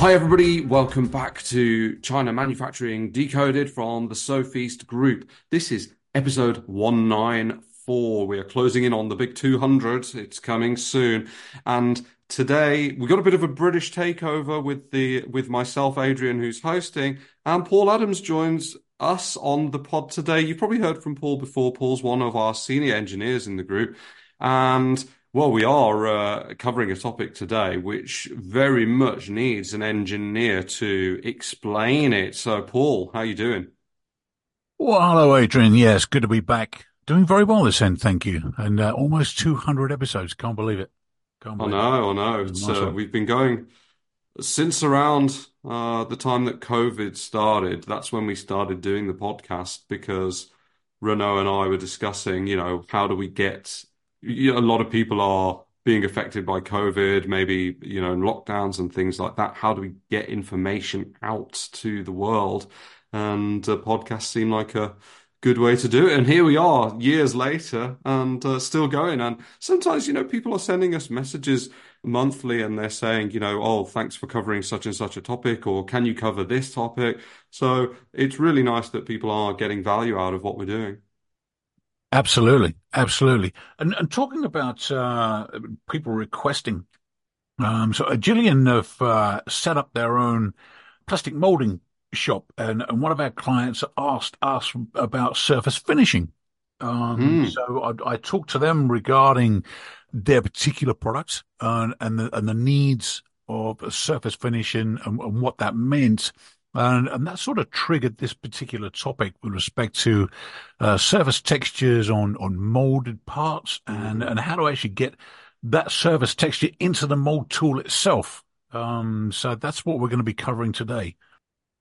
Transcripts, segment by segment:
Hi, everybody. Welcome back to China Manufacturing Decoded from the Sofeast Group. This is episode 194. We are closing in on the big 200. It's coming soon. And today we got a bit of a British takeover with the with myself, Adrian, who's hosting, and Paul Adams joins us on the pod today. You've probably heard from Paul before. Paul's one of our senior engineers in the group. And well, we are uh, covering a topic today which very much needs an engineer to explain it. So, Paul, how are you doing? Well, hello, Adrian. Yes, good to be back. Doing very well this end, thank you. And uh, almost 200 episodes. Can't believe it. Can't believe I know, it. I know. It's, uh, we've been going since around uh, the time that COVID started. That's when we started doing the podcast because Renaud and I were discussing, you know, how do we get a lot of people are being affected by COVID, maybe, you know, in lockdowns and things like that. How do we get information out to the world? And uh, podcasts seem like a good way to do it. And here we are years later and uh, still going. And sometimes, you know, people are sending us messages monthly and they're saying, you know, oh, thanks for covering such and such a topic, or can you cover this topic? So it's really nice that people are getting value out of what we're doing. Absolutely, absolutely. And, and talking about uh, people requesting, um, so Gillian have uh, set up their own plastic molding shop, and, and one of our clients asked us about surface finishing. Um, mm. So I, I, talked to them regarding their particular products and, and the and the needs of surface finishing and, and what that meant. And, and that sort of triggered this particular topic with respect to uh, surface textures on, on molded parts and, and how to actually get that surface texture into the mold tool itself. Um, so that's what we're going to be covering today.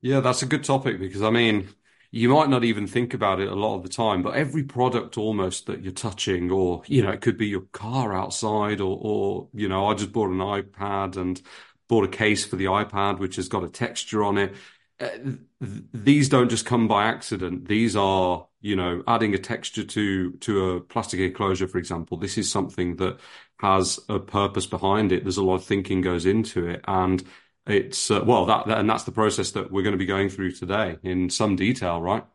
Yeah, that's a good topic because I mean, you might not even think about it a lot of the time, but every product almost that you're touching, or you know, it could be your car outside, or, or you know, I just bought an iPad and bought a case for the iPad which has got a texture on it. Uh, these don't just come by accident. These are, you know, adding a texture to to a plastic enclosure, for example. This is something that has a purpose behind it. There's a lot of thinking goes into it, and it's uh, well that, that and that's the process that we're going to be going through today in some detail, right?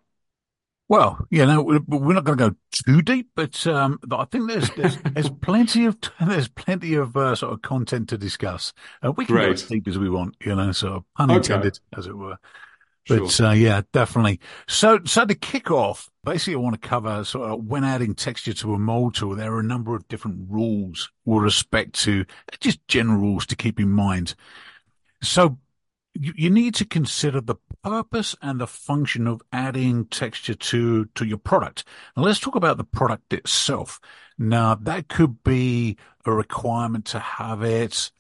Well, you know, we're not going to go too deep, but um, I think there's there's, there's plenty of there's plenty of uh, sort of content to discuss. Uh, we can Great. go as deep as we want, you know, sort of unintended, okay. as it were. But sure. uh, yeah, definitely. So, so to kick off, basically, I want to cover sort of when adding texture to a mold tool. There are a number of different rules with respect to just general rules to keep in mind. So, you, you need to consider the purpose and the function of adding texture to, to your product. Now let's talk about the product itself. Now that could be a requirement to have it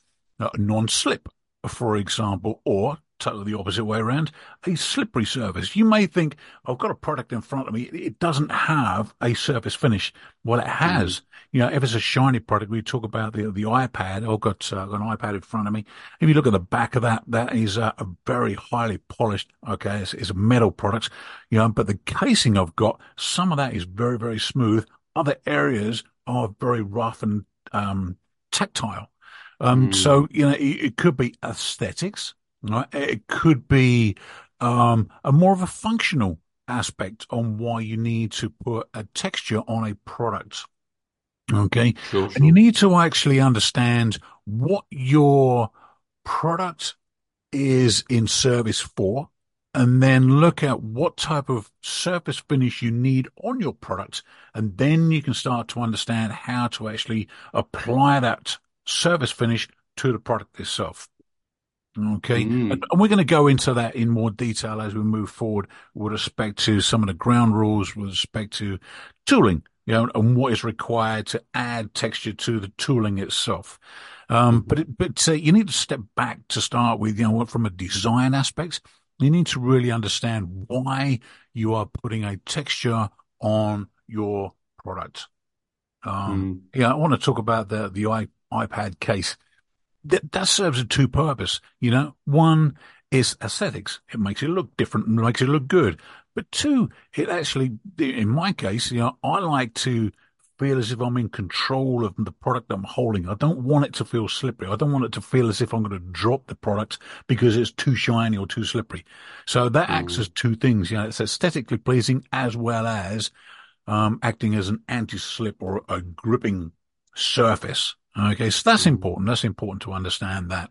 uh, non-slip, for example, or totally the opposite way around, a slippery surface. You may think, I've got a product in front of me. It doesn't have a surface finish. Well, it has. Mm. You know, if it's a shiny product, we talk about the, the iPad. I've got uh, an iPad in front of me. If you look at the back of that, that is uh, a very highly polished, okay, it's, it's a metal product, you know, but the casing I've got, some of that is very, very smooth. Other areas are very rough and, um, tactile. Um, mm. so, you know, it, it could be aesthetics Right? It could be um, a more of a functional aspect on why you need to put a texture on a product. Okay. Sure, sure. And you need to actually understand what your product is in service for and then look at what type of surface finish you need on your product. And then you can start to understand how to actually apply that surface finish to the product itself. Okay. Mm. And we're going to go into that in more detail as we move forward with respect to some of the ground rules with respect to tooling, you know, and what is required to add texture to the tooling itself. Um, but, it, but uh, you need to step back to start with, you know, from a design aspect, you need to really understand why you are putting a texture on your product. Um, mm. yeah, I want to talk about the, the iPad case that, that serves a two purpose. You know, one is aesthetics. It makes it look different and makes it look good. But two, it actually, in my case, you know, I like to feel as if I'm in control of the product I'm holding. I don't want it to feel slippery. I don't want it to feel as if I'm going to drop the product because it's too shiny or too slippery. So that mm. acts as two things. You know, it's aesthetically pleasing as well as um, acting as an anti-slip or a gripping surface. Okay, so that's important. That's important to understand that.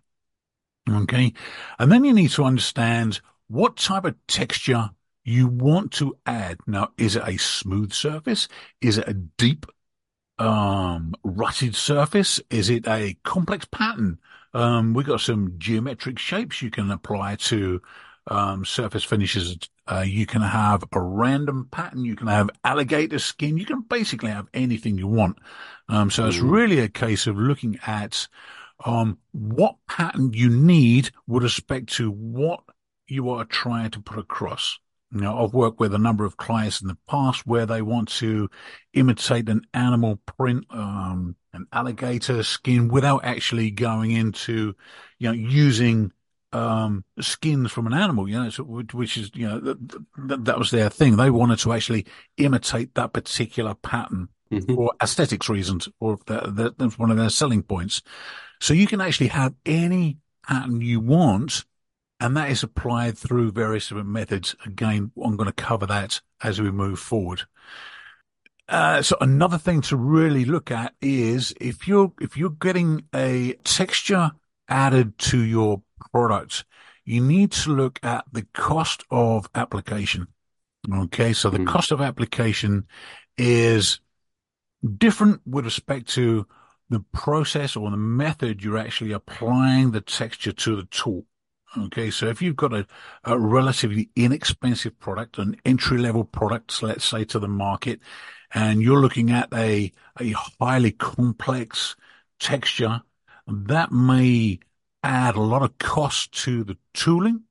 Okay, and then you need to understand what type of texture you want to add. Now, is it a smooth surface? Is it a deep, um, rutted surface? Is it a complex pattern? Um, we've got some geometric shapes you can apply to, um, surface finishes. Uh, you can have a random pattern. You can have alligator skin. You can basically have anything you want. Um, so it's really a case of looking at, um, what pattern you need with respect to what you are trying to put across. You know, I've worked with a number of clients in the past where they want to imitate an animal print, um, an alligator skin without actually going into, you know, using, um, skins from an animal, you know, which is, you know, that, that was their thing. They wanted to actually imitate that particular pattern mm-hmm. for aesthetics reasons, or that, that, that's one of their selling points. So you can actually have any pattern you want and that is applied through various different methods. Again, I'm going to cover that as we move forward. Uh, so another thing to really look at is if you're if you're getting a texture added to your product, you need to look at the cost of application. Okay, so the mm. cost of application is different with respect to the process or the method you're actually applying the texture to the tool. Okay, so if you've got a, a relatively inexpensive product, an entry level product, let's say to the market, and you're looking at a, a highly complex texture, that may add a lot of cost to the tooling,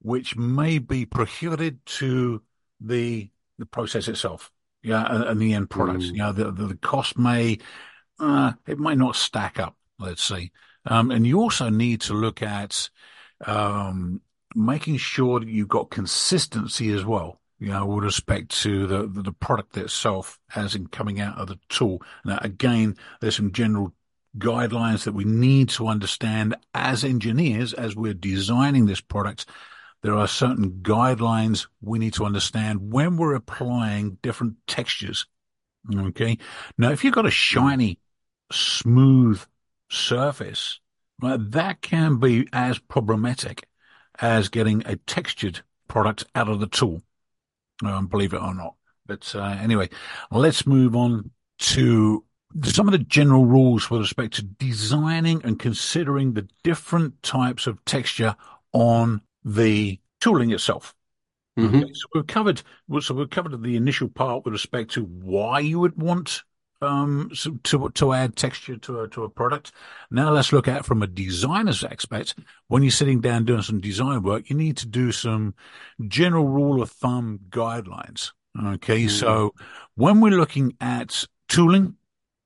which may be prohibited to the the process itself. Yeah, and, and the end product. Mm. You know, the, the, the cost may uh, it might not stack up. Let's say. Um, and you also need to look at um, making sure that you've got consistency as well. You know, with respect to the, the, the product itself, as in coming out of the tool. Now, again, there's some general guidelines that we need to understand as engineers as we're designing this product. There are certain guidelines we need to understand when we're applying different textures. Okay. Now, if you've got a shiny, smooth surface, right, that can be as problematic as getting a textured product out of the tool, um, believe it or not. But uh, anyway, let's move on to some of the general rules with respect to designing and considering the different types of texture on the tooling itself. Mm-hmm. Okay, so we've covered so we've covered the initial part with respect to why you would want um, to to add texture to a to a product. Now let's look at from a designer's aspect. When you're sitting down doing some design work, you need to do some general rule of thumb guidelines. Okay, mm. so when we're looking at tooling,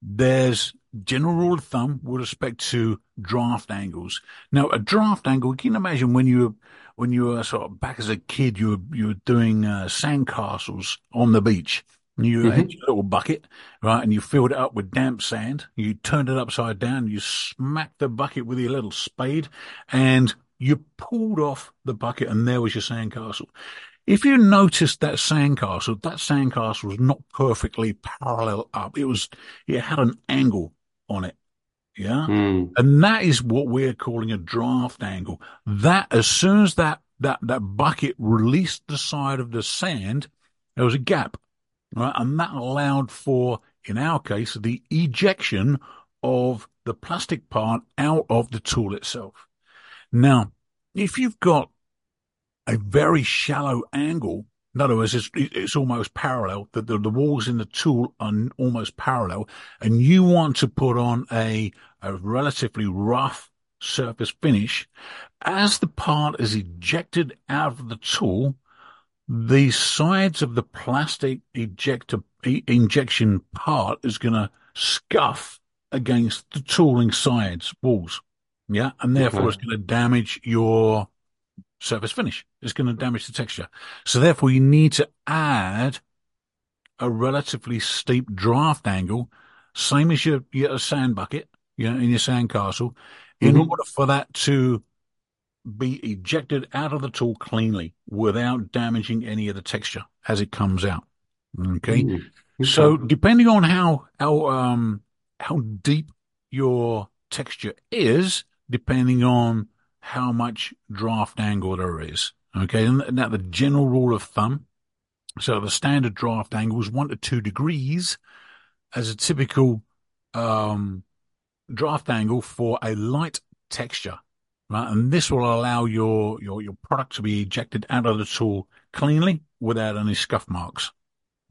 there's general rule of thumb with respect to draft angles. Now, a draft angle, can you can imagine when you when you were sort of back as a kid, you were you were doing uh, sandcastles on the beach you mm-hmm. had your little bucket, right, and you filled it up with damp sand. You turned it upside down. You smacked the bucket with your little spade, and you pulled off the bucket, and there was your sandcastle. If you noticed that sandcastle, that sandcastle was not perfectly parallel up. It was, it had an angle on it. Yeah. Mm. And that is what we're calling a draft angle. That as soon as that, that, that bucket released the side of the sand, there was a gap right? And that allowed for, in our case, the ejection of the plastic part out of the tool itself. Now, if you've got a very shallow angle, in other words, it's, it's almost parallel, the, the, the, walls in the tool are almost parallel, and you want to put on a, a relatively rough surface finish, as the part is ejected out of the tool, the sides of the plastic ejector injection part is going to scuff against the tooling sides walls. Yeah. And therefore okay. it's going to damage your surface finish. It's going to damage the texture. So therefore you need to add a relatively steep draft angle, same as your, your sand bucket, you know, in your sand castle, in mm-hmm. order for that to be ejected out of the tool cleanly without damaging any of the texture as it comes out. Okay. Mm, okay. So depending on how, how, um, how deep your texture is, depending on how much draft angle there is. Okay. And now the general rule of thumb. So the standard draft angle is one to two degrees as a typical, um, draft angle for a light texture right? And this will allow your, your, your product to be ejected out of the tool cleanly without any scuff marks.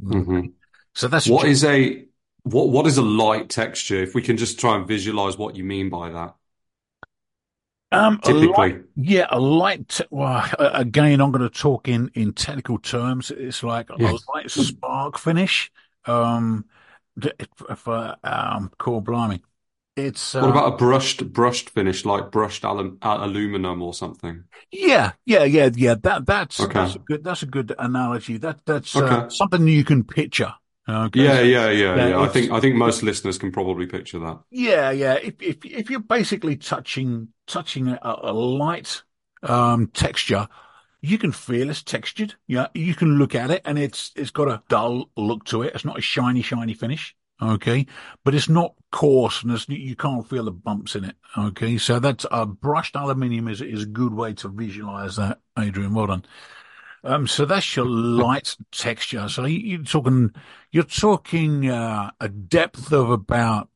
Mm-hmm. So that's what is a, what, what is a light texture? If we can just try and visualize what you mean by that. Um, Typically, light, yeah, a light. Well, again, I'm going to talk in in technical terms. It's like a light spark finish. Um, for um, cool, blimey. It's uh, what about a brushed brushed finish like brushed alum, aluminum or something? Yeah, yeah, yeah, yeah. That that's okay. that's a good that's a good analogy. That that's uh, okay. uh, something you can picture. Okay? Yeah, yeah, yeah, yeah. yeah. I think I think most listeners can probably picture that. Yeah, yeah. If if if you're basically touching touching a, a light um, texture, you can feel it's textured. Yeah, you can look at it and it's it's got a dull look to it. It's not a shiny, shiny finish. Okay. But it's not coarse and you can't feel the bumps in it. Okay. So that's uh, brushed aluminium is, is a good way to visualize that, Adrian. Well done. Um, so that's your light texture. So you, are talking, you're talking, uh, a depth of about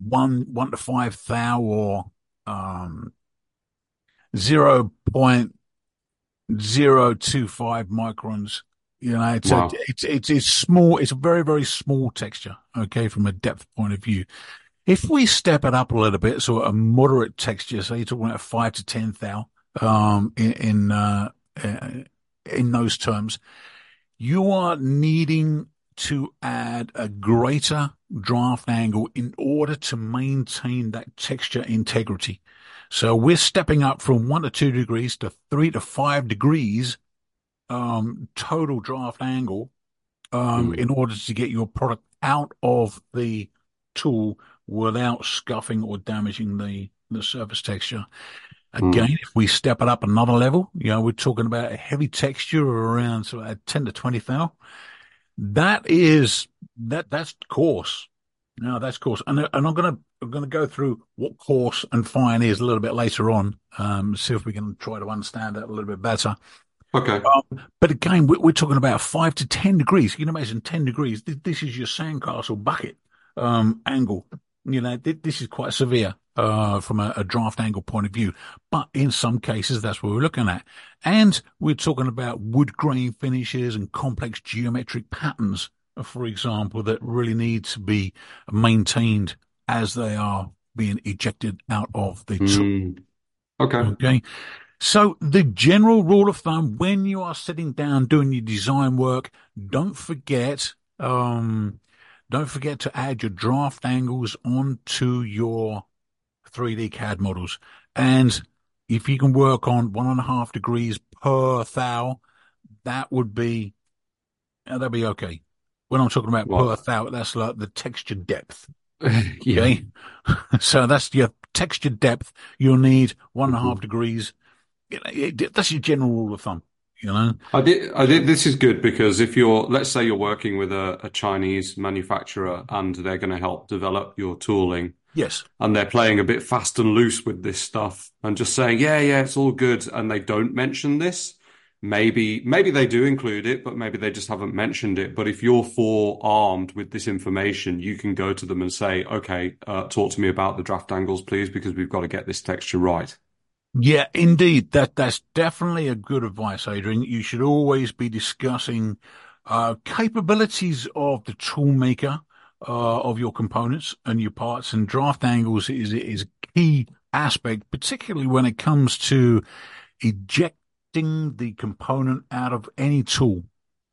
one, one to five thou or, um, 0.025 microns you know, it's, wow. a, it's, it's, it's small. It's a very, very small texture. Okay. From a depth point of view. If we step it up a little bit, so a moderate texture, so you're talking about five to 10 thou, um, in, in, uh, uh, in those terms, you are needing to add a greater draft angle in order to maintain that texture integrity. So we're stepping up from one to two degrees to three to five degrees um, total draft angle um, mm. in order to get your product out of the tool without scuffing or damaging the, the surface texture. Hmm. Again, mm. if we step it up another level, you know, we're talking about a heavy texture of around so at 10 to 20 thou. That is, that, that's coarse. No, that's coarse. And, and I'm going to, I'm going to go through what coarse and fine is a little bit later on. Um, see if we can try to understand that a little bit better. Okay. Um, but again, we're, we're, talking about five to 10 degrees. You can imagine 10 degrees. This, this is your sandcastle bucket, um, angle. You know, th- this is quite severe, uh, from a, a, draft angle point of view. But in some cases, that's what we're looking at. And we're talking about wood grain finishes and complex geometric patterns, for example, that really need to be maintained as they are being ejected out of the tool. Mm. Okay. Okay. So the general rule of thumb, when you are sitting down doing your design work, don't forget, um, don't forget to add your draft angles onto your 3D CAD models. And if you can work on one and a half degrees per thou, that would be, uh, that'd be okay. When I'm talking about what? per thou, that's like the texture depth. okay. so that's your texture depth. You'll need one and a half mm-hmm. degrees you know, it, that's your general rule of thumb. You know, I did. I did. This is good because if you're, let's say, you're working with a, a Chinese manufacturer and they're going to help develop your tooling. Yes. And they're playing a bit fast and loose with this stuff and just saying, yeah, yeah, it's all good, and they don't mention this. Maybe, maybe they do include it, but maybe they just haven't mentioned it. But if you're forearmed with this information, you can go to them and say, okay, uh, talk to me about the draft angles, please, because we've got to get this texture right. Yeah, indeed. That that's definitely a good advice, Adrian. You should always be discussing uh, capabilities of the toolmaker uh, of your components and your parts, and draft angles is is a key aspect, particularly when it comes to ejecting the component out of any tool.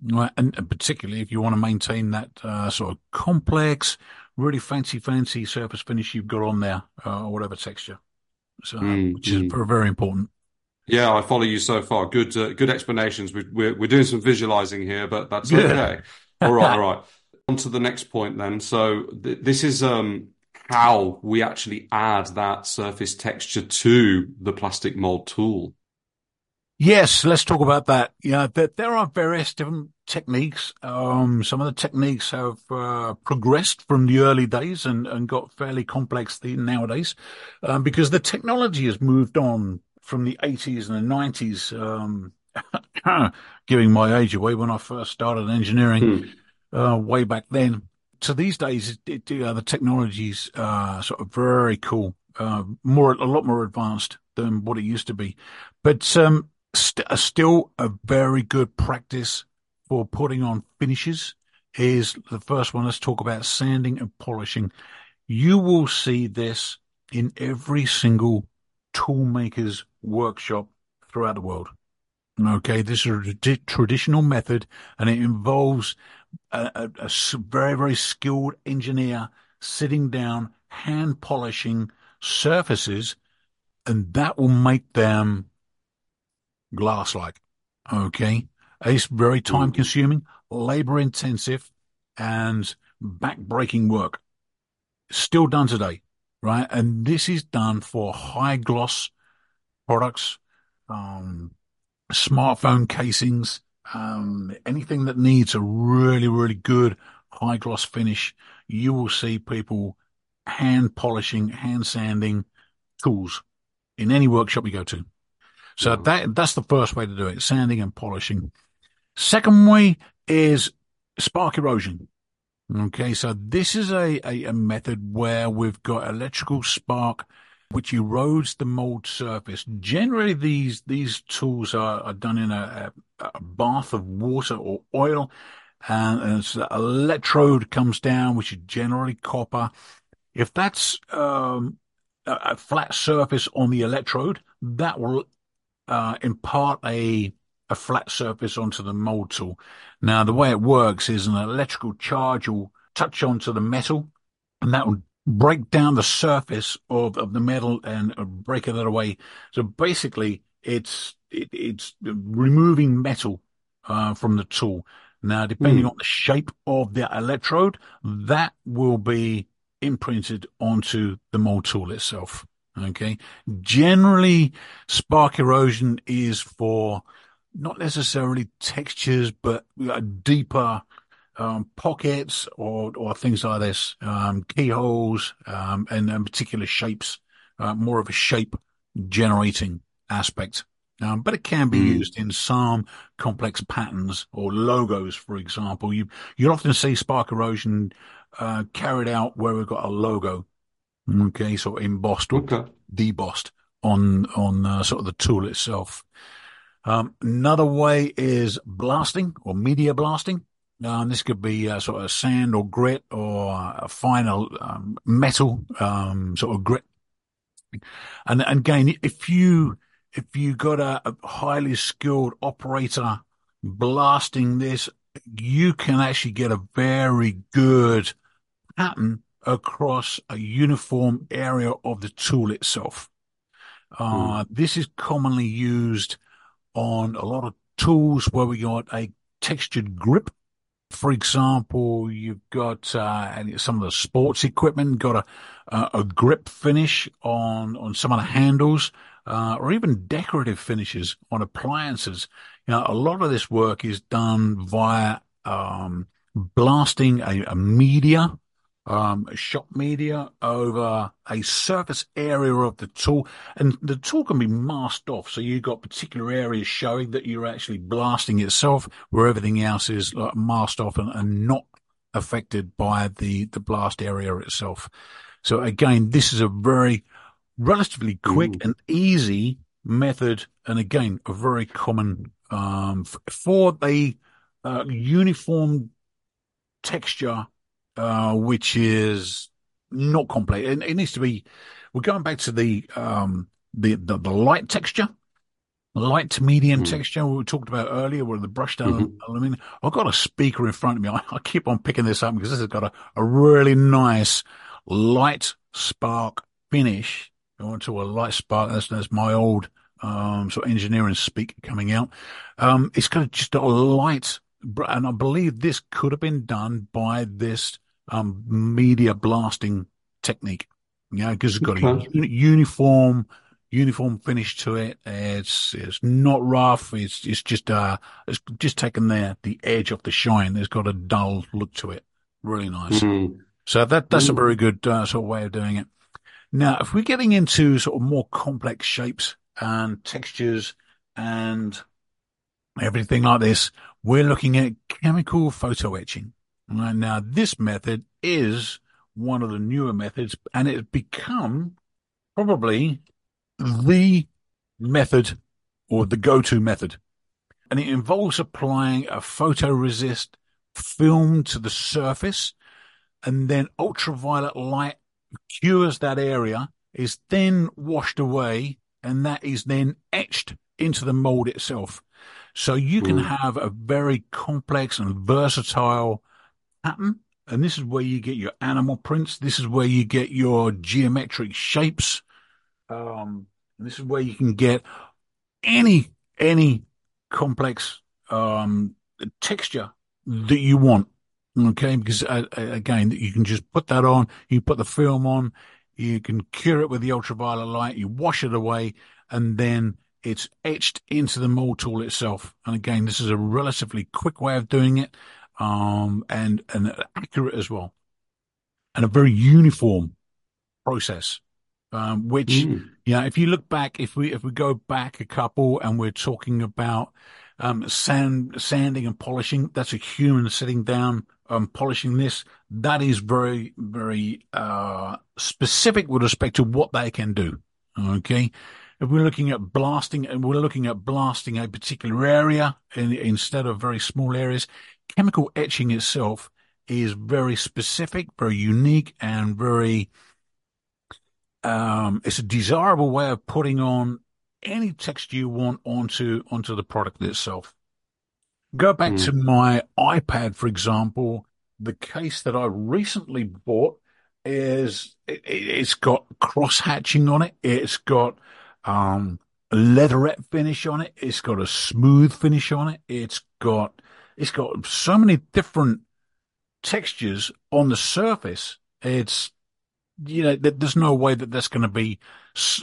Right? And, and particularly if you want to maintain that uh, sort of complex, really fancy, fancy surface finish you've got on there, uh, or whatever texture so, mm, which is mm. very important. Yeah, I follow you so far. Good, uh, good explanations. We, we're we're doing some visualizing here, but that's okay. all right, all right. On to the next point then. So th- this is um, how we actually add that surface texture to the plastic mold tool. Yes, let's talk about that. Yeah, there, there are various different techniques. Um, some of the techniques have uh, progressed from the early days and, and got fairly complex nowadays um, because the technology has moved on from the 80s and the 90s. Um, giving my age away when I first started engineering hmm. Uh, way back then. So these days, it, it, uh, the technology's uh, sort of very cool, uh, more a lot more advanced than what it used to be. But um, st- uh, still a very good practice for putting on finishes is the first one. Let's talk about sanding and polishing. You will see this in every single toolmaker's workshop throughout the world. Okay, this is a traditional method, and it involves a, a, a, very, very skilled engineer sitting down, hand polishing surfaces, and that will make them glass-like. Okay, it's very time-consuming, labor-intensive, and back-breaking work. Still done today, right? And this is done for high-gloss products. Um, smartphone casings, um, anything that needs a really, really good high gloss finish, you will see people hand polishing, hand sanding tools in any workshop you go to. So that, that's the first way to do it, sanding and polishing. Second way is spark erosion. Okay. So this is a, a, a method where we've got electrical spark which erodes the mold surface. Generally, these these tools are, are done in a, a, bath of water or oil, and, and the electrode comes down, which is generally copper. If that's um, a, a, flat surface on the electrode, that will uh, impart a a flat surface onto the mold tool. Now, the way it works is an electrical charge will touch onto the metal, and that will break down the surface of, of the metal and uh, break that away. So basically, it's it, it's removing metal uh, from the tool. Now, depending mm. on the shape of the electrode, that will be imprinted onto the mold tool itself. Okay. Generally, spark erosion is for not necessarily textures, but a deeper um, pockets or, or things like this, um, keyholes, um, and, and, particular shapes, uh, more of a shape generating aspect. Um, but it can be mm. used in some complex patterns or logos, for example. You, you'll often see spark erosion, uh, carried out where we've got a logo. Okay. So embossed or okay. debossed on, on, uh, sort of the tool itself. Um, another way is blasting or media blasting. Um, this could be uh, sort of sand or grit or a finer um, metal um, sort of grit. And, and again, if you if you got a, a highly skilled operator blasting this, you can actually get a very good pattern across a uniform area of the tool itself. Uh, mm. This is commonly used on a lot of tools where we got a textured grip for example, you've got uh, some of the sports equipment, got a, a grip finish on, on some of the handles, uh, or even decorative finishes on appliances. You know, a lot of this work is done via um, blasting a, a media um, shot media over a surface area of the tool, and the tool can be masked off. So you've got particular areas showing that you're actually blasting itself, where everything else is like masked off and, and not affected by the the blast area itself. So again, this is a very relatively quick Ooh. and easy method, and again, a very common um, for the uh, uniform texture uh, which is not complex. It, it, needs to be. We're going back to the um, the, the, the light texture, light to medium mm. texture we talked about earlier, where the brushed mm-hmm. aluminum. I've got a speaker in front of me. I, I keep on picking this up because this has got a, a really nice light spark finish. Going to a light spark. That's that's my old um, sort of engineering speak coming out. Um, it's got just a light and I believe this could have been done by this um, media blasting technique. Yeah, because it's got okay. a uniform uniform finish to it. It's it's not rough. It's it's just uh it's just taken the the edge off the shine. It's got a dull look to it. Really nice. Mm. So that that's mm. a very good uh, sort of way of doing it. Now, if we're getting into sort of more complex shapes and textures and everything like this, we're looking at chemical photo etching. Right? Now, this method is one of the newer methods, and it's become probably the method or the go-to method. And it involves applying a photoresist film to the surface and then ultraviolet light cures that area, is then washed away, and that is then etched into the mold itself. So you can mm. have a very complex and versatile pattern. And this is where you get your animal prints. This is where you get your geometric shapes. Um, this is where you can get any any complex um, texture that you want. Okay, because uh, again, you can just put that on. You put the film on. You can cure it with the ultraviolet light. You wash it away, and then it's etched into the mold tool itself. And again, this is a relatively quick way of doing it, um, and and accurate as well, and a very uniform process um, which mm. yeah, if you look back, if we if we go back a couple and we're talking about um, sand sanding and polishing, that's a human sitting down um, polishing this. That is very very uh, specific with respect to what they can do. Okay. If we're looking at blasting, and we're looking at blasting a particular area in, instead of very small areas, chemical etching itself is very specific, very unique, and very um, it's a desirable way of putting on any text you want onto onto the product itself. Go back mm. to my iPad, for example. The case that I recently bought is it, has got cross hatching on it. It's got um, a leatherette finish on it. It's got a smooth finish on it. It's got it's got so many different textures on the surface. It's you know, there's no way that that's going to be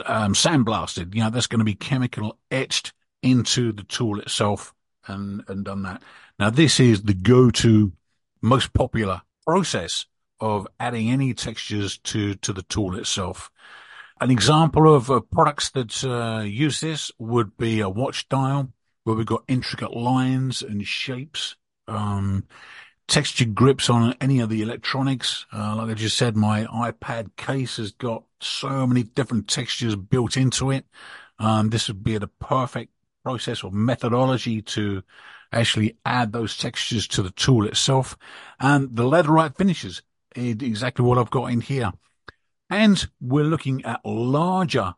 um, sandblasted. You know, that's going to be chemical etched into the tool itself and, and done that. Now, this is the go-to most popular process of adding any textures to, to the tool itself. An example of uh, products that uh, use this would be a watch dial where we've got intricate lines and shapes. Um, textured grips on any of the electronics. Uh, like I just said, my iPad case has got so many different textures built into it. Um, this would be the perfect process or methodology to actually add those textures to the tool itself. And the leatherette finishes exactly what I've got in here. And we're looking at larger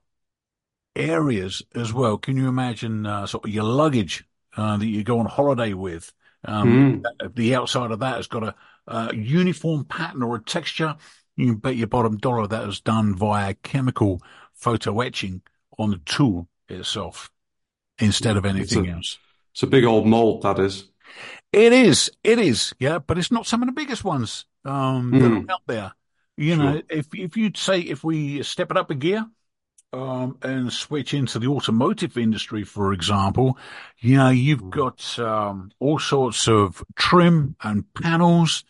areas as well. Can you imagine uh, sort of your luggage uh, that you go on holiday with? Um, mm. The outside of that has got a, a, uniform pattern or a texture. You can bet your bottom dollar that is done via chemical photo etching on the tool itself instead of anything it's a, else. It's a big old mold, that is. It is. It is. Yeah, but it's not some of the biggest ones um, mm. that are out there. You sure. know, if if you'd say if we step it up a gear, um, and switch into the automotive industry, for example, you know, you've mm. got um, all sorts of trim and panels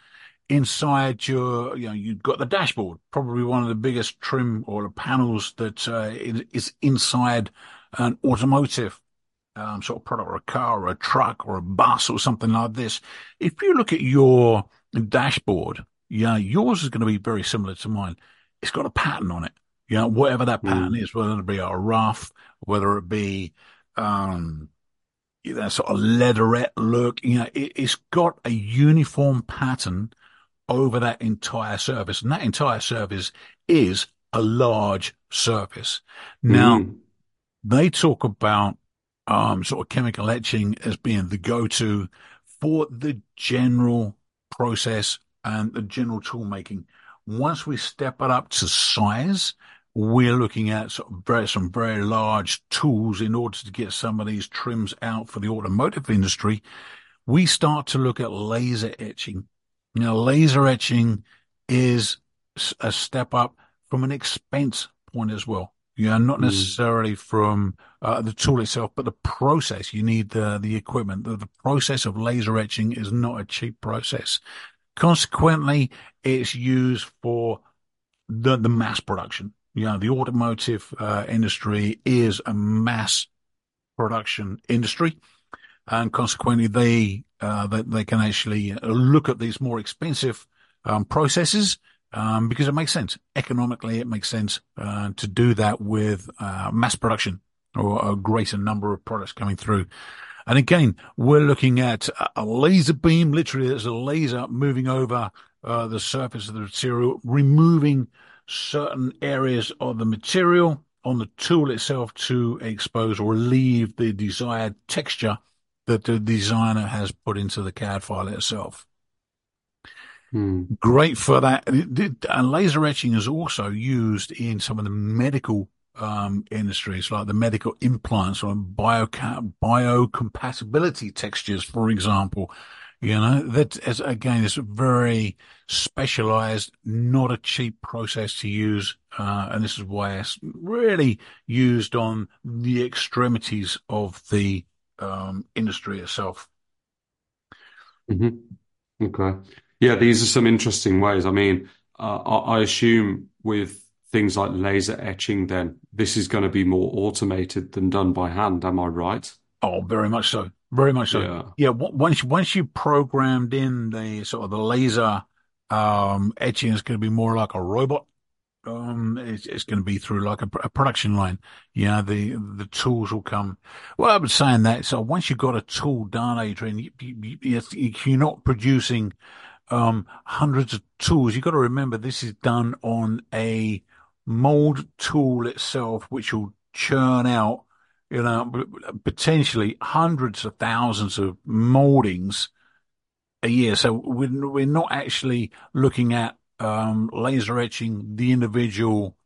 inside your, you know, you've got the dashboard, probably one of the biggest trim or panels that uh, is inside an automotive um, sort of product or a car or a truck or a bus or something like this. If you look at your dashboard, yeah, yours is going to be very similar to mine. It's got a pattern on it you know, whatever that pattern mm. is, whether it be a rough, whether it be, um, know, sort of leatherette look, you know, it, has got a uniform pattern over that entire surface. And that entire surface is a large surface. Now, mm. they talk about, um, sort of chemical etching as being the go-to for the general process and the general tool making. Once we step it up to size, we're looking at of very, some very large tools in order to get some of these trims out for the automotive industry. we start to look at laser etching. Now, laser etching is a step up from an expense point as well. You know, not hmm. necessarily mm. from uh, the tool itself, but the process. You need the the equipment. The, the process of laser etching is not a cheap process. Consequently, it's used for the the mass production. You know, the automotive uh, industry is a mass production industry, and consequently, they uh, they, they can actually look at these more expensive um, processes um, because it makes sense economically. It makes sense uh, to do that with uh, mass production or a greater number of products coming through. And again, we're looking at a laser beam. Literally, there's a laser moving over uh, the surface of the material, removing certain areas of the material on the tool itself to expose or leave the desired texture that the designer has put into the CAD file itself. Hmm. Great for that. And laser etching is also used in some of the medical um, industries, like the medical implants or bio biocompatibility textures, for example. You know, that is, as again, it's very specialized, not a cheap process to use. Uh, and this is why it's really used on the extremities of the um, industry itself. Mm-hmm. Okay. Yeah, these are some interesting ways. I mean, uh, I assume with things like laser etching, then this is going to be more automated than done by hand. Am I right? Oh, very much so. Very much so. Yeah. yeah once once you programmed in the sort of the laser um, etching, is going to be more like a robot um, it's, it's going to be through like a, a, production line. You know, the, the tools will come. Well, I was saying that. So once you've got a tool done, Adrian, you, you, you, you're not producing, um, hundreds of tools. You've got to remember this is done on a mold tool itself, which will churn out, you know, potentially hundreds of thousands of moldings a year. So we're, we're not actually looking at um, laser etching the individual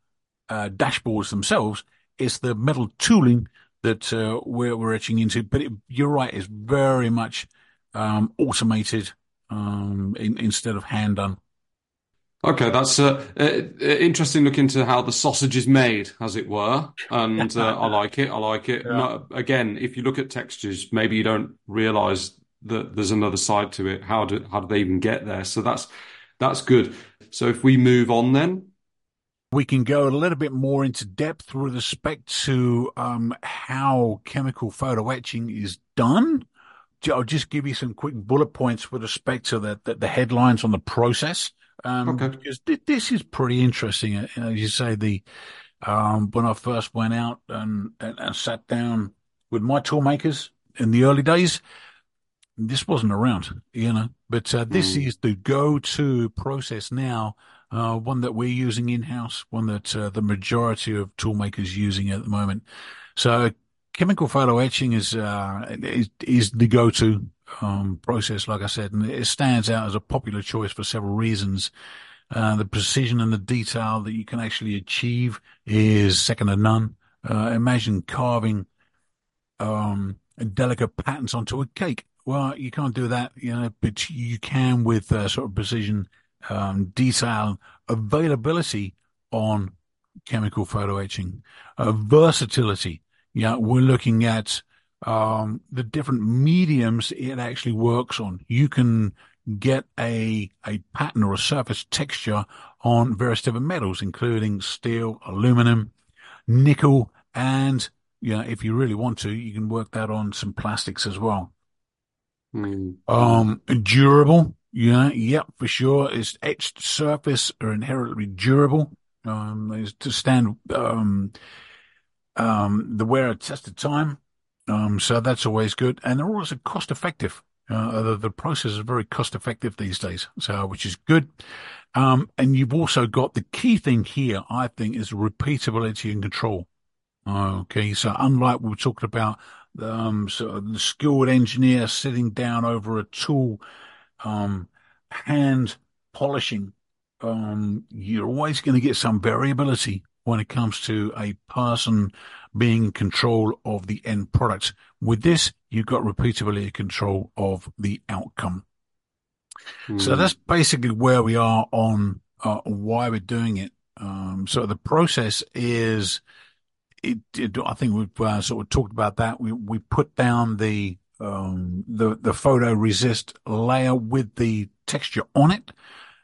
uh, dashboards themselves. It's the metal tooling that uh, we're, we're etching into. But it, you're right, it's very much um, automated um, in, instead of hand done. Okay, that's uh, uh, interesting. Look into how the sausage is made, as it were, and uh, I like it. I like it. Yeah. No, again, if you look at textures, maybe you don't realise that there's another side to it. How do how do they even get there? So that's that's good. So if we move on then. We can go a little bit more into depth with respect to um, how chemical photo etching is done. I'll just give you some quick bullet points with respect to the, the, the headlines on the process. Um, okay. Because th- this is pretty interesting. Uh, as you say, the um, when I first went out and, and, and sat down with my tool makers in the early days, this wasn't around, you know. But uh, this mm. is the go-to process now, uh, one that we're using in-house, one that uh, the majority of toolmakers using at the moment. So chemical photo etching is uh, is, is the go-to um, process, like I said, and it stands out as a popular choice for several reasons. Uh, the precision and the detail that you can actually achieve is second to none. Uh, imagine carving um, delicate patterns onto a cake well, you can't do that, you know, but you can with uh, sort of precision, um, detail, availability on chemical photo etching, uh, versatility. Yeah, we're looking at um, the different mediums it actually works on. You can get a a pattern or a surface texture on various different metals, including steel, aluminum, nickel, and you know, if you really want to, you can work that on some plastics as well. Mm. Um, durable. Yeah, yep, for sure. Its etched surface are inherently durable. Um, to stand um, um, the wear of tested time. Um, so that's always good, and they're always cost effective. Uh, the, the process is very cost effective these days, so which is good. Um, and you've also got the key thing here, I think, is repeatability and control. Okay, so unlike we talked about um, so the skilled engineer sitting down over a tool, um, hand polishing, um, you're always going to get some variability when it comes to a person being in control of the end product. With this, you've got repeatability control of the outcome. Mm. So that's basically where we are on uh, why we're doing it. Um, so the process is, it, it, I think we've uh, sort of talked about that. We we put down the um, the the photo resist layer with the texture on it.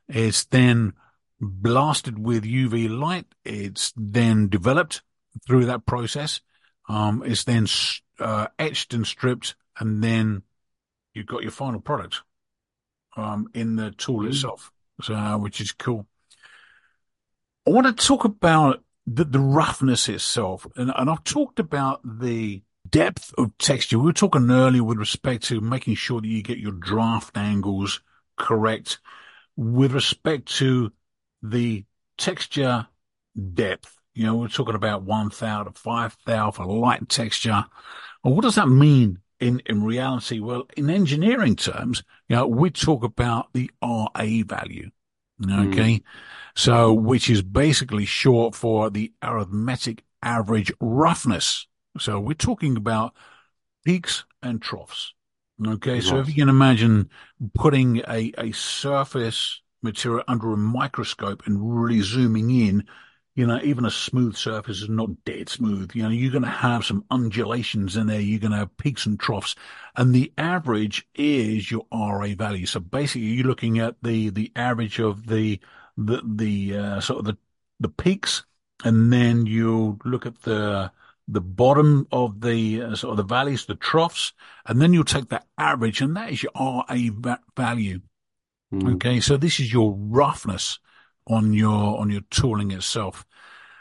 It's then blasted with UV light. It's then developed through that process. Um, it's then uh, etched and stripped, and then you've got your final product um, in the tool mm. itself, so, uh, which is cool. I want to talk about the, the roughness itself, and, and I've talked about the depth of texture. We were talking earlier with respect to making sure that you get your draft angles correct with respect to the texture depth. You know, we're talking about one thou to five thou for light texture. Well, what does that mean in, in reality? Well, in engineering terms, you know, we talk about the RA value. Okay. Mm. So, which is basically short for the arithmetic average roughness. So we're talking about peaks and troughs. Okay. Right. So if you can imagine putting a, a surface material under a microscope and really zooming in, you know, even a smooth surface is not dead smooth. You know, you're going to have some undulations in there. You're going to have peaks and troughs and the average is your RA value. So basically you're looking at the, the average of the, the, the, uh, sort of the, the peaks and then you look at the, the bottom of the uh, sort of the valleys, the troughs, and then you'll take that average and that is your RA value. Mm. Okay. So this is your roughness on your, on your tooling itself.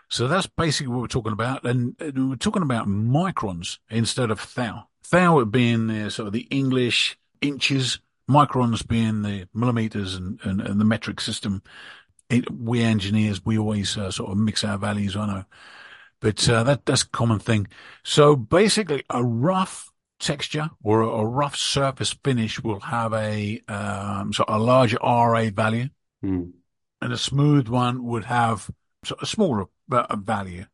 So that's basically what we're talking about. And we're talking about microns instead of thou. Thou being the sort of the English inches, microns being the millimeters and, and, and the metric system. It, we engineers, we always uh, sort of mix our values. I know, but uh, that that's a common thing. So basically, a rough texture or a, a rough surface finish will have a um, sort of a larger RA value, mm. and a smooth one would have sort of a smaller uh, value.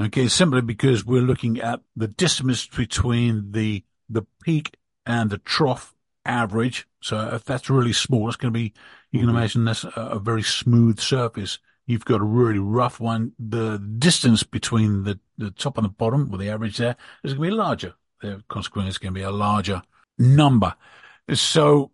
Okay, simply because we're looking at the distance between the the peak and the trough average. So if that's really small, it's going to be, you can mm-hmm. imagine that's a, a, very smooth surface. You've got a really rough one. The distance between the, the top and the bottom, with the average there, is going to be larger. The consequence is going to be a larger number. So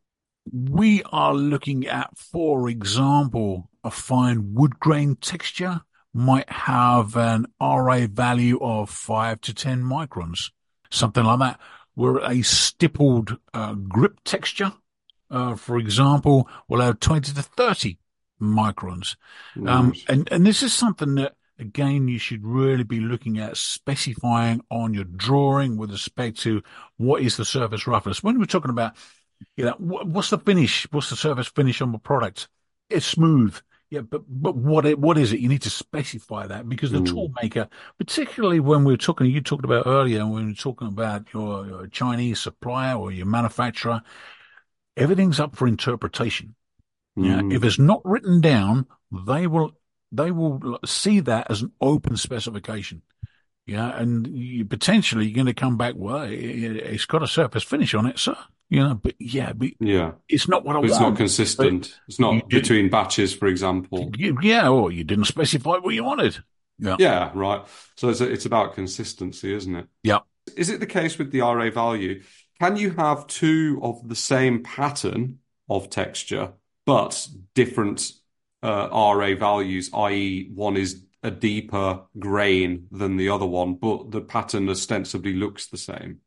we are looking at, for example, a fine wood grain texture might have an RA value of five to 10 microns, something like that. Where a stippled uh, grip texture, uh, for example, will have 20 to 30 microns. Nice. Um, and, and this is something that, again, you should really be looking at specifying on your drawing with respect to what is the surface roughness. When we're talking about, you know, what's the finish? What's the surface finish on the product? It's smooth. Yeah, but but what it, what is it? You need to specify that because the mm. tool maker, particularly when we are talking, you talked about earlier when we are talking about your, your Chinese supplier or your manufacturer, everything's up for interpretation. Mm. Yeah, if it's not written down, they will they will see that as an open specification. Yeah, and you, potentially you're going to come back. Well, it, has got a surface finish on it, sir. You know, but yeah, but yeah, it's not what I want. It's not consistent. It's not between batches, for example. Yeah, or you didn't specify what you wanted. Yeah, yeah, right. So it's, it's about consistency, isn't it? Yeah. Is it the case with the RA value? Can you have two of the same pattern of texture, but different uh, RA values, i.e., one is a deeper grain than the other one, but the pattern ostensibly looks the same?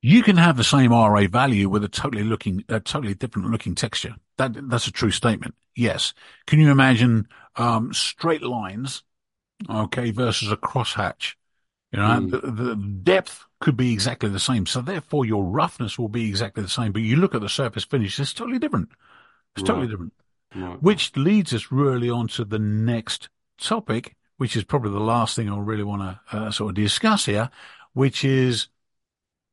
You can have the same RA value with a totally looking, a totally different looking texture. That, that's a true statement. Yes. Can you imagine, um, straight lines, okay, versus a crosshatch? You know, mm. the, the, depth could be exactly the same. So therefore your roughness will be exactly the same. But you look at the surface finish, it's totally different. It's right. totally different. Right. Which leads us really on to the next topic, which is probably the last thing I really want to uh, sort of discuss here, which is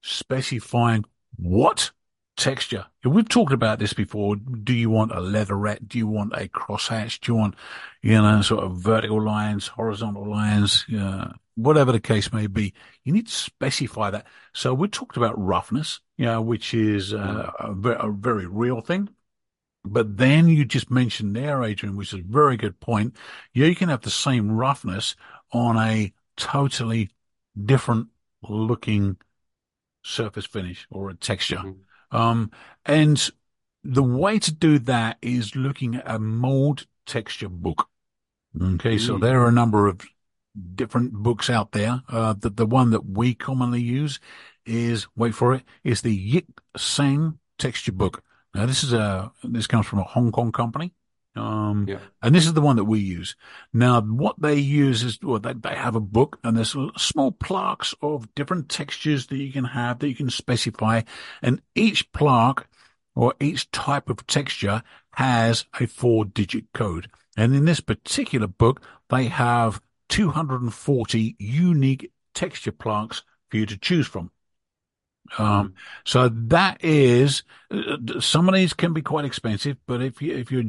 specifying what texture. We've talked about this before. Do you want a leatherette? Do you want a crosshatch? Do you want, you know, sort of vertical lines, horizontal lines? Uh, whatever the case may be, you need to specify that. So we talked about roughness, you know, which is uh, a, a, very real thing. But then you just mentioned there, Adrian, which is a very good point. You can have the same roughness on a totally different looking surface finish or a texture. Mm-hmm. Um, and the way to do that is looking at a mold texture book. Okay. Mm. So there are a number of different books out there. Uh, the, the one that we commonly use is, wait for it, is the Yick Sang texture book. Now this is a, this comes from a Hong Kong company. Um, yeah. and this is the one that we use. Now, what they use is, well, they, they have a book and there's small plaques of different textures that you can have that you can specify. And each plaque or each type of texture has a four digit code. And in this particular book, they have 240 unique texture plaques for you to choose from. Um, so that is, uh, some of these can be quite expensive, but if you, if you're,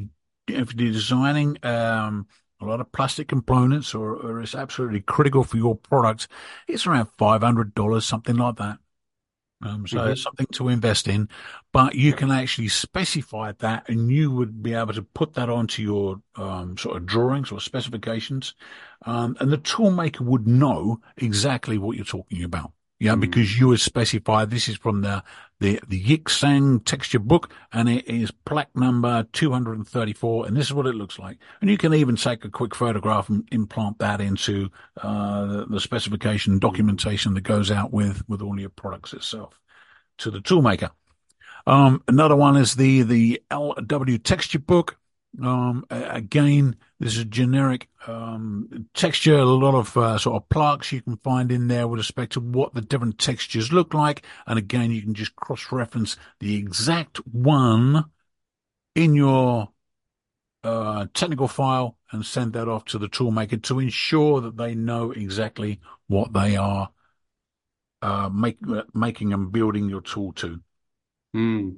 if you're designing, um, a lot of plastic components or, or it's absolutely critical for your product, it's around $500, something like that. Um, so mm-hmm. it's something to invest in, but you can actually specify that and you would be able to put that onto your, um, sort of drawings or specifications. Um, and the toolmaker would know exactly what you're talking about. Yeah, mm. because you have specified this is from the, the, the Yick texture book and it is plaque number 234 and this is what it looks like. And you can even take a quick photograph and implant that into, uh, the, the specification documentation that goes out with, with all your products itself to the toolmaker. Um, another one is the, the LW texture book. Um, again, this is a generic um, texture. A lot of uh, sort of plaques you can find in there with respect to what the different textures look like. And again, you can just cross-reference the exact one in your uh, technical file and send that off to the toolmaker to ensure that they know exactly what they are uh, make, making and building your tool to. Mm.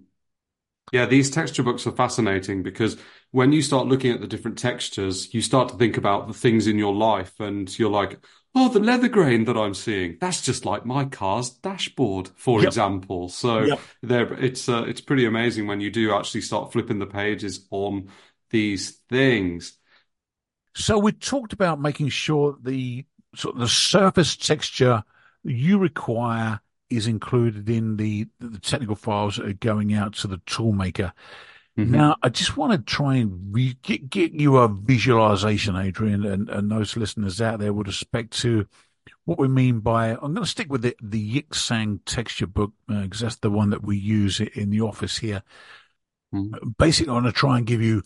Yeah, these texture books are fascinating because when you start looking at the different textures, you start to think about the things in your life and you're like, oh, the leather grain that I'm seeing, that's just like my car's dashboard, for yep. example. So yep. there, it's, uh, it's pretty amazing when you do actually start flipping the pages on these things. So we talked about making sure the sort of the surface texture you require is included in the, the technical files that are going out to the toolmaker. Mm-hmm. Now, I just want to try and re- get, get you a visualization, Adrian, and, and those listeners out there with respect to what we mean by, I'm going to stick with the, the Yick Sang texture book, because uh, that's the one that we use in the office here. Mm-hmm. Basically, I want to try and give you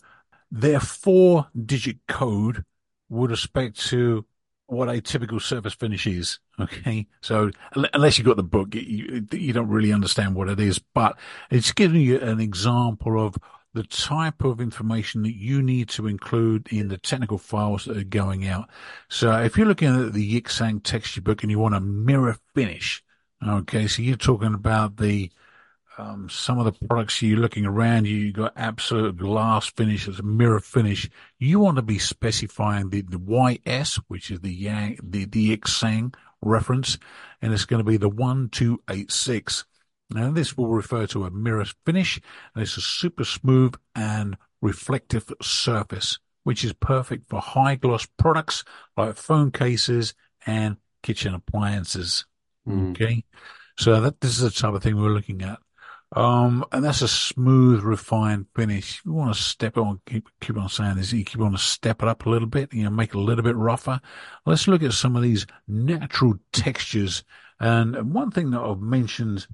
their four digit code with respect to what a typical surface finish is. Okay. So unless you've got the book, you, you don't really understand what it is, but it's giving you an example of the type of information that you need to include in the technical files that are going out. So if you're looking at the Yick Sang texture book and you want a mirror finish, okay, so you're talking about the um, some of the products you're looking around you, got absolute glass finish as a mirror finish. You want to be specifying the, the YS, which is the Yang, the, the Sang reference, and it's going to be the 1286. Now this will refer to a mirror finish, and it's a super smooth and reflective surface, which is perfect for high gloss products like phone cases and kitchen appliances. Mm. Okay. So that this is the type of thing we're looking at. Um, and that's a smooth, refined finish. You want to step on, keep, keep on saying this, you keep on to step it up a little bit, you know, make it a little bit rougher. Let's look at some of these natural textures. And one thing that I've mentioned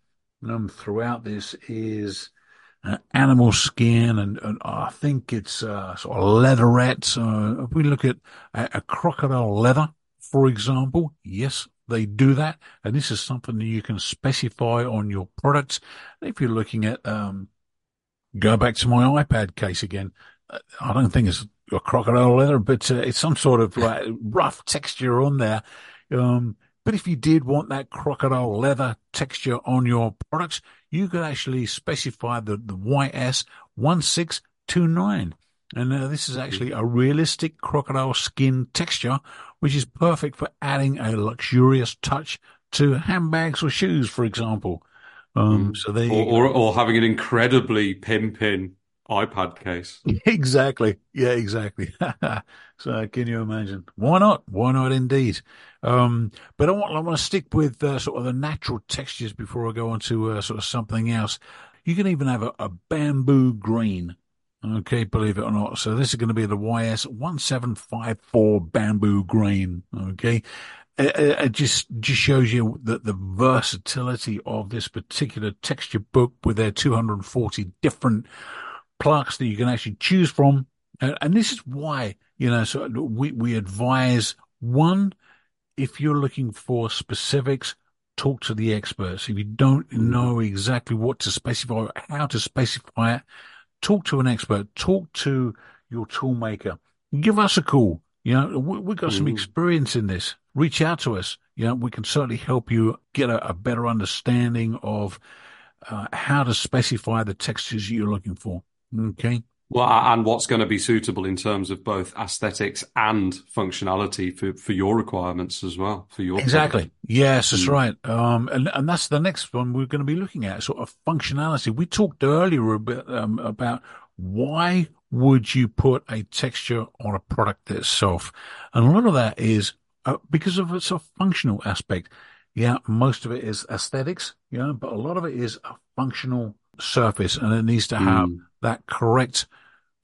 um, throughout this is uh, animal skin, and, and, I think it's uh, sort of leatherette. So if we look at a, a crocodile leather, for example, yes, they do that. And this is something that you can specify on your products. If you're looking at, um, go back to my iPad case again. Uh, I don't think it's a crocodile leather, but uh, it's some sort of like rough texture on there. Um, but if you did want that crocodile leather texture on your products, you could actually specify the, the YS1629. And uh, this is actually a realistic crocodile skin texture which is perfect for adding a luxurious touch to handbags or shoes, for example. Um, mm. So they or, or, or having an incredibly pimping iPad case. Exactly. Yeah, exactly. so can you imagine? Why not? Why not indeed? Um, but I want, I want to stick with uh, sort of the natural textures before I go on to uh, sort of something else. You can even have a, a bamboo green. Okay, believe it or not. So this is going to be the YS1754 bamboo green. Okay. It, it, just just shows you that the versatility of this particular texture book with their 240 different plaques that you can actually choose from. And, and this is why, you know, so we, we advise one, if you're looking for specifics, talk to the experts. If you don't know exactly what to specify, or how to specify it, talk to an expert, talk to your toolmaker. Give us a call. You know, we, have got some mm. experience in this. Reach out to us. You know, we can certainly help you get a, a better understanding of uh, how to specify the textures you're looking for. Okay. Well, and what's going to be suitable in terms of both aesthetics and functionality for, for your requirements as well for your exactly. Product. Yes, that's mm. right. Um, and and that's the next one we're going to be looking at, sort of functionality. We talked earlier a bit um, about why would you put a texture on a product itself, and a lot of that is uh, because of its a functional aspect. Yeah, most of it is aesthetics, yeah, but a lot of it is a functional surface, and it needs to have mm that correct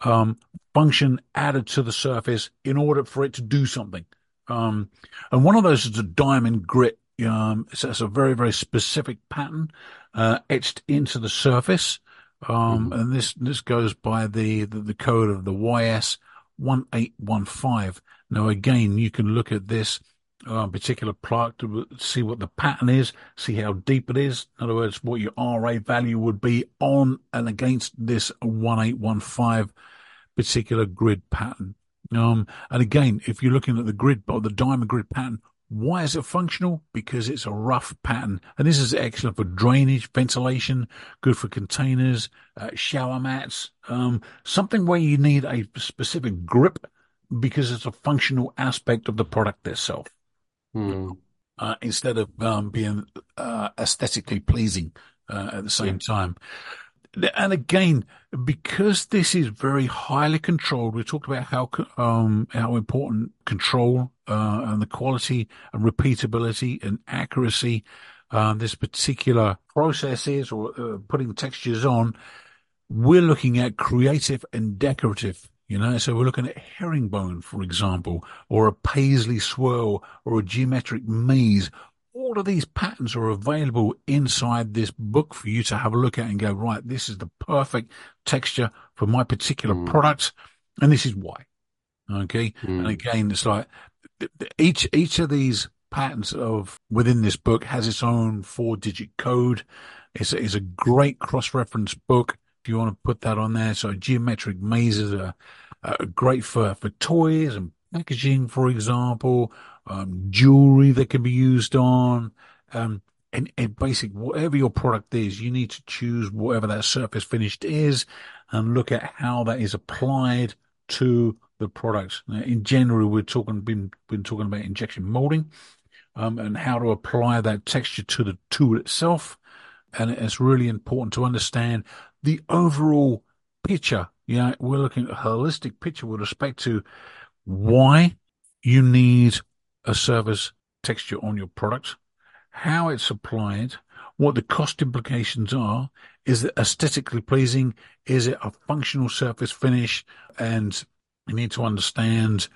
um, function added to the surface in order for it to do something. Um, and one of those is a diamond grit. Um, it's, it's, a very, very specific pattern uh, etched into the surface. Um, mm-hmm. And this this goes by the, the, the code of the YS one eight one five. Now again, you can look at this uh, particular plaque to see what the pattern is, see how deep it is. In other words, what your RA value would be on and against this 1815 particular grid pattern. Um, and again, if you're looking at the grid or the diamond grid pattern, why is it functional? Because it's a rough pattern. And this is excellent for drainage, ventilation, good for containers, uh, shower mats, um, something where you need a specific grip because it's a functional aspect of the product itself mm. uh, instead of um, being uh, aesthetically pleasing uh, at the same yeah. time. And again, because this is very highly controlled, we talked about how um, how important control uh, and the quality and repeatability and accuracy uh, this particular process is, or uh, putting textures on. We're looking at creative and decorative you know, so we're looking at herringbone, for example, or a paisley swirl or a geometric maze. All of these patterns are available inside this book for you to have a look at and go, right, this is the perfect texture for my particular mm. product. And this is why. Okay. Mm. And again, it's like each, each of these patterns of within this book has its own four digit code. It's, it's a great cross reference book you want to put that on there. So geometric mazes are, are great for, for toys and packaging, for example, um, jewelry that can be used on, um, and, and basic, whatever your product is, you need to choose whatever that surface finished is and look at how that is applied to the product. Now, in general, we're talking, been, been talking about injection molding, um, and how to apply that texture to the tool itself. And it's really important to understand the overall picture. Yeah, we're looking at a holistic picture with respect to why you need a surface texture on your product, how it's applied, what the cost implications are. Is it aesthetically pleasing? Is it a functional surface finish? And you need to understand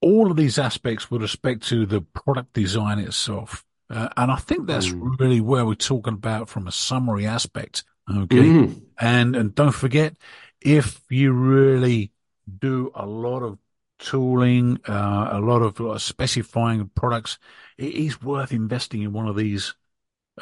all of these aspects with respect to the product design itself. Uh, and I think that's mm. really where we're talking about from a summary aspect. Okay. Mm. And, and don't forget, if you really do a lot of tooling, uh, a lot of uh, specifying products, it is worth investing in one of these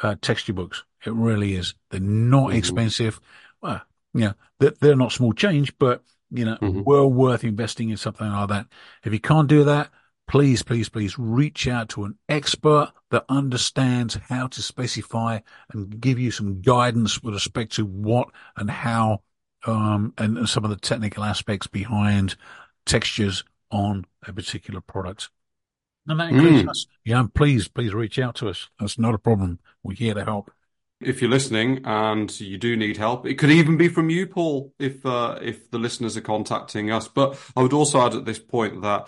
uh, texture books. It really is. They're not mm-hmm. expensive. Well, yeah, they're, they're, not small change, but you know, mm-hmm. well worth investing in something like that. If you can't do that, please, please, please reach out to an expert that understands how to specify and give you some guidance with respect to what and how, um, and some of the technical aspects behind textures on a particular product. And that includes mm. us. Yeah, please, please reach out to us. That's not a problem. We're here to help. If you're listening and you do need help, it could even be from you, Paul, if uh, if the listeners are contacting us. But I would also add at this point that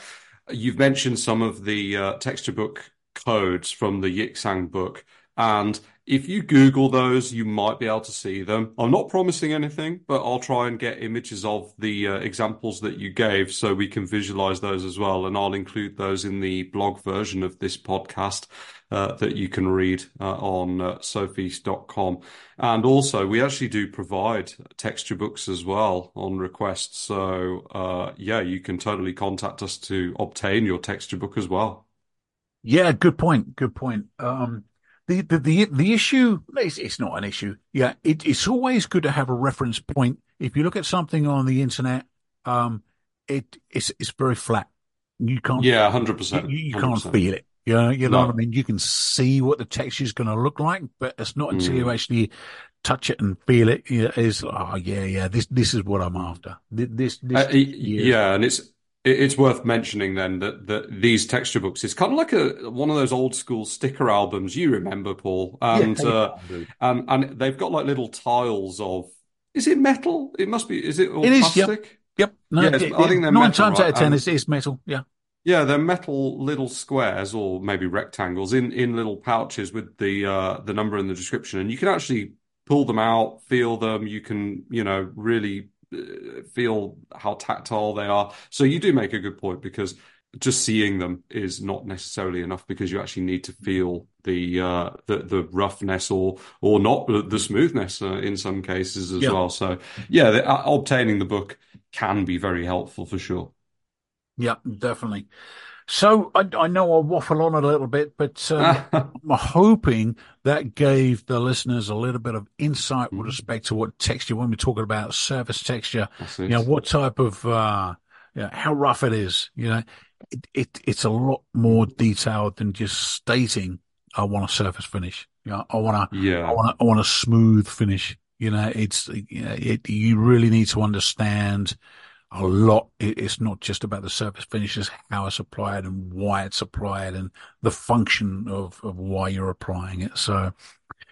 you've mentioned some of the uh, texture book codes from the Yick Sang book. And if you Google those, you might be able to see them. I'm not promising anything, but I'll try and get images of the uh, examples that you gave so we can visualize those as well. And I'll include those in the blog version of this podcast uh, that you can read uh, on uh, sofeast.com. And also, we actually do provide texture books as well on request. So, uh, yeah, you can totally contact us to obtain your texture book as well. Yeah, good point. Good point. Um, the, the, the, the issue, it's, it's not an issue. Yeah. It, it's always good to have a reference point. If you look at something on the internet, um, it, it's, it's very flat. You can't, yeah, 100%. You, you can't feel it. You know, you know no. what I mean? You can see what the texture is going to look like, but it's not until mm. you actually touch it and feel it. Is oh yeah, yeah. This this is what I'm after. This, this uh, yeah, and it's it's worth mentioning then that, that these texture books is kind of like a one of those old school sticker albums you remember, Paul, and yeah, uh, and and they've got like little tiles of is it metal? It must be. Is it all it is, plastic? Yep. yep. No, yeah, it, I think they're nine metal, times right? out of ten, it's, it's metal. Yeah. Yeah, they're metal little squares or maybe rectangles in, in little pouches with the uh, the number in the description, and you can actually pull them out, feel them. You can you know really uh, feel how tactile they are. So you do make a good point because just seeing them is not necessarily enough because you actually need to feel the uh, the, the roughness or or not the smoothness uh, in some cases as yeah. well. So yeah, the, uh, obtaining the book can be very helpful for sure. Yeah, definitely. So I, I, know I'll waffle on a little bit, but um, I'm hoping that gave the listeners a little bit of insight with mm-hmm. respect to what texture, when we're talking about surface texture, you know, what type of, uh, you know, how rough it is, you know, it, it, it's a lot more detailed than just stating, I want a surface finish. You know, I want to, yeah. I want I want a smooth finish. You know, it's, you know, it, you really need to understand, a lot. It's not just about the surface finishes, how it's applied and why it's applied and the function of, of why you're applying it. So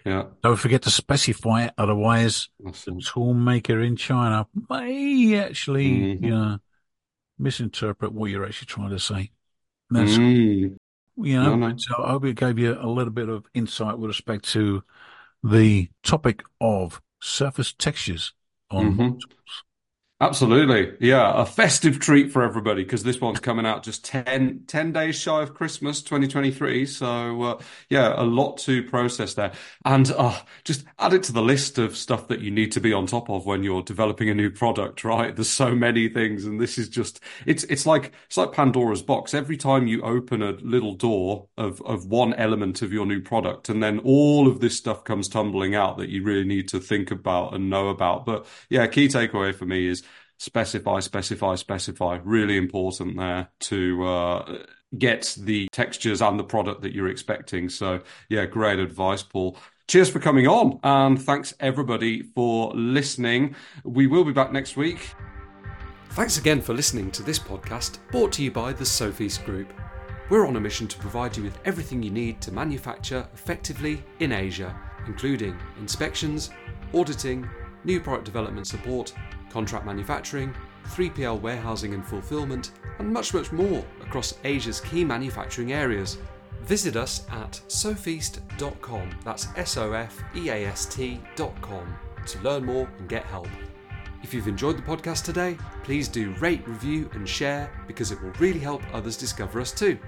yeah. don't forget to specify it. Otherwise, awesome. the tool maker in China may actually, mm-hmm. you know, misinterpret what you're actually trying to say. That's, mm. you know, no, no. so I hope it gave you a little bit of insight with respect to the topic of surface textures on mm-hmm. Absolutely. Yeah. A festive treat for everybody because this one's coming out just 10, 10, days shy of Christmas 2023. So, uh, yeah, a lot to process there. And uh, just add it to the list of stuff that you need to be on top of when you're developing a new product, right? There's so many things. And this is just, it's, it's like, it's like Pandora's box. Every time you open a little door of, of one element of your new product, and then all of this stuff comes tumbling out that you really need to think about and know about. But yeah, key takeaway for me is, specify, specify, specify. Really important there to uh, get the textures and the product that you're expecting. So, yeah, great advice, Paul. Cheers for coming on, and thanks everybody for listening. We will be back next week. Thanks again for listening to this podcast brought to you by the Sofeast Group. We're on a mission to provide you with everything you need to manufacture effectively in Asia, including inspections, auditing, new product development support, contract manufacturing, 3PL warehousing and fulfillment, and much, much more across Asia's key manufacturing areas. Visit us at sofeast.com, that's S O F E A S T.com, to learn more and get help. If you've enjoyed the podcast today, please do rate, review, and share because it will really help others discover us too.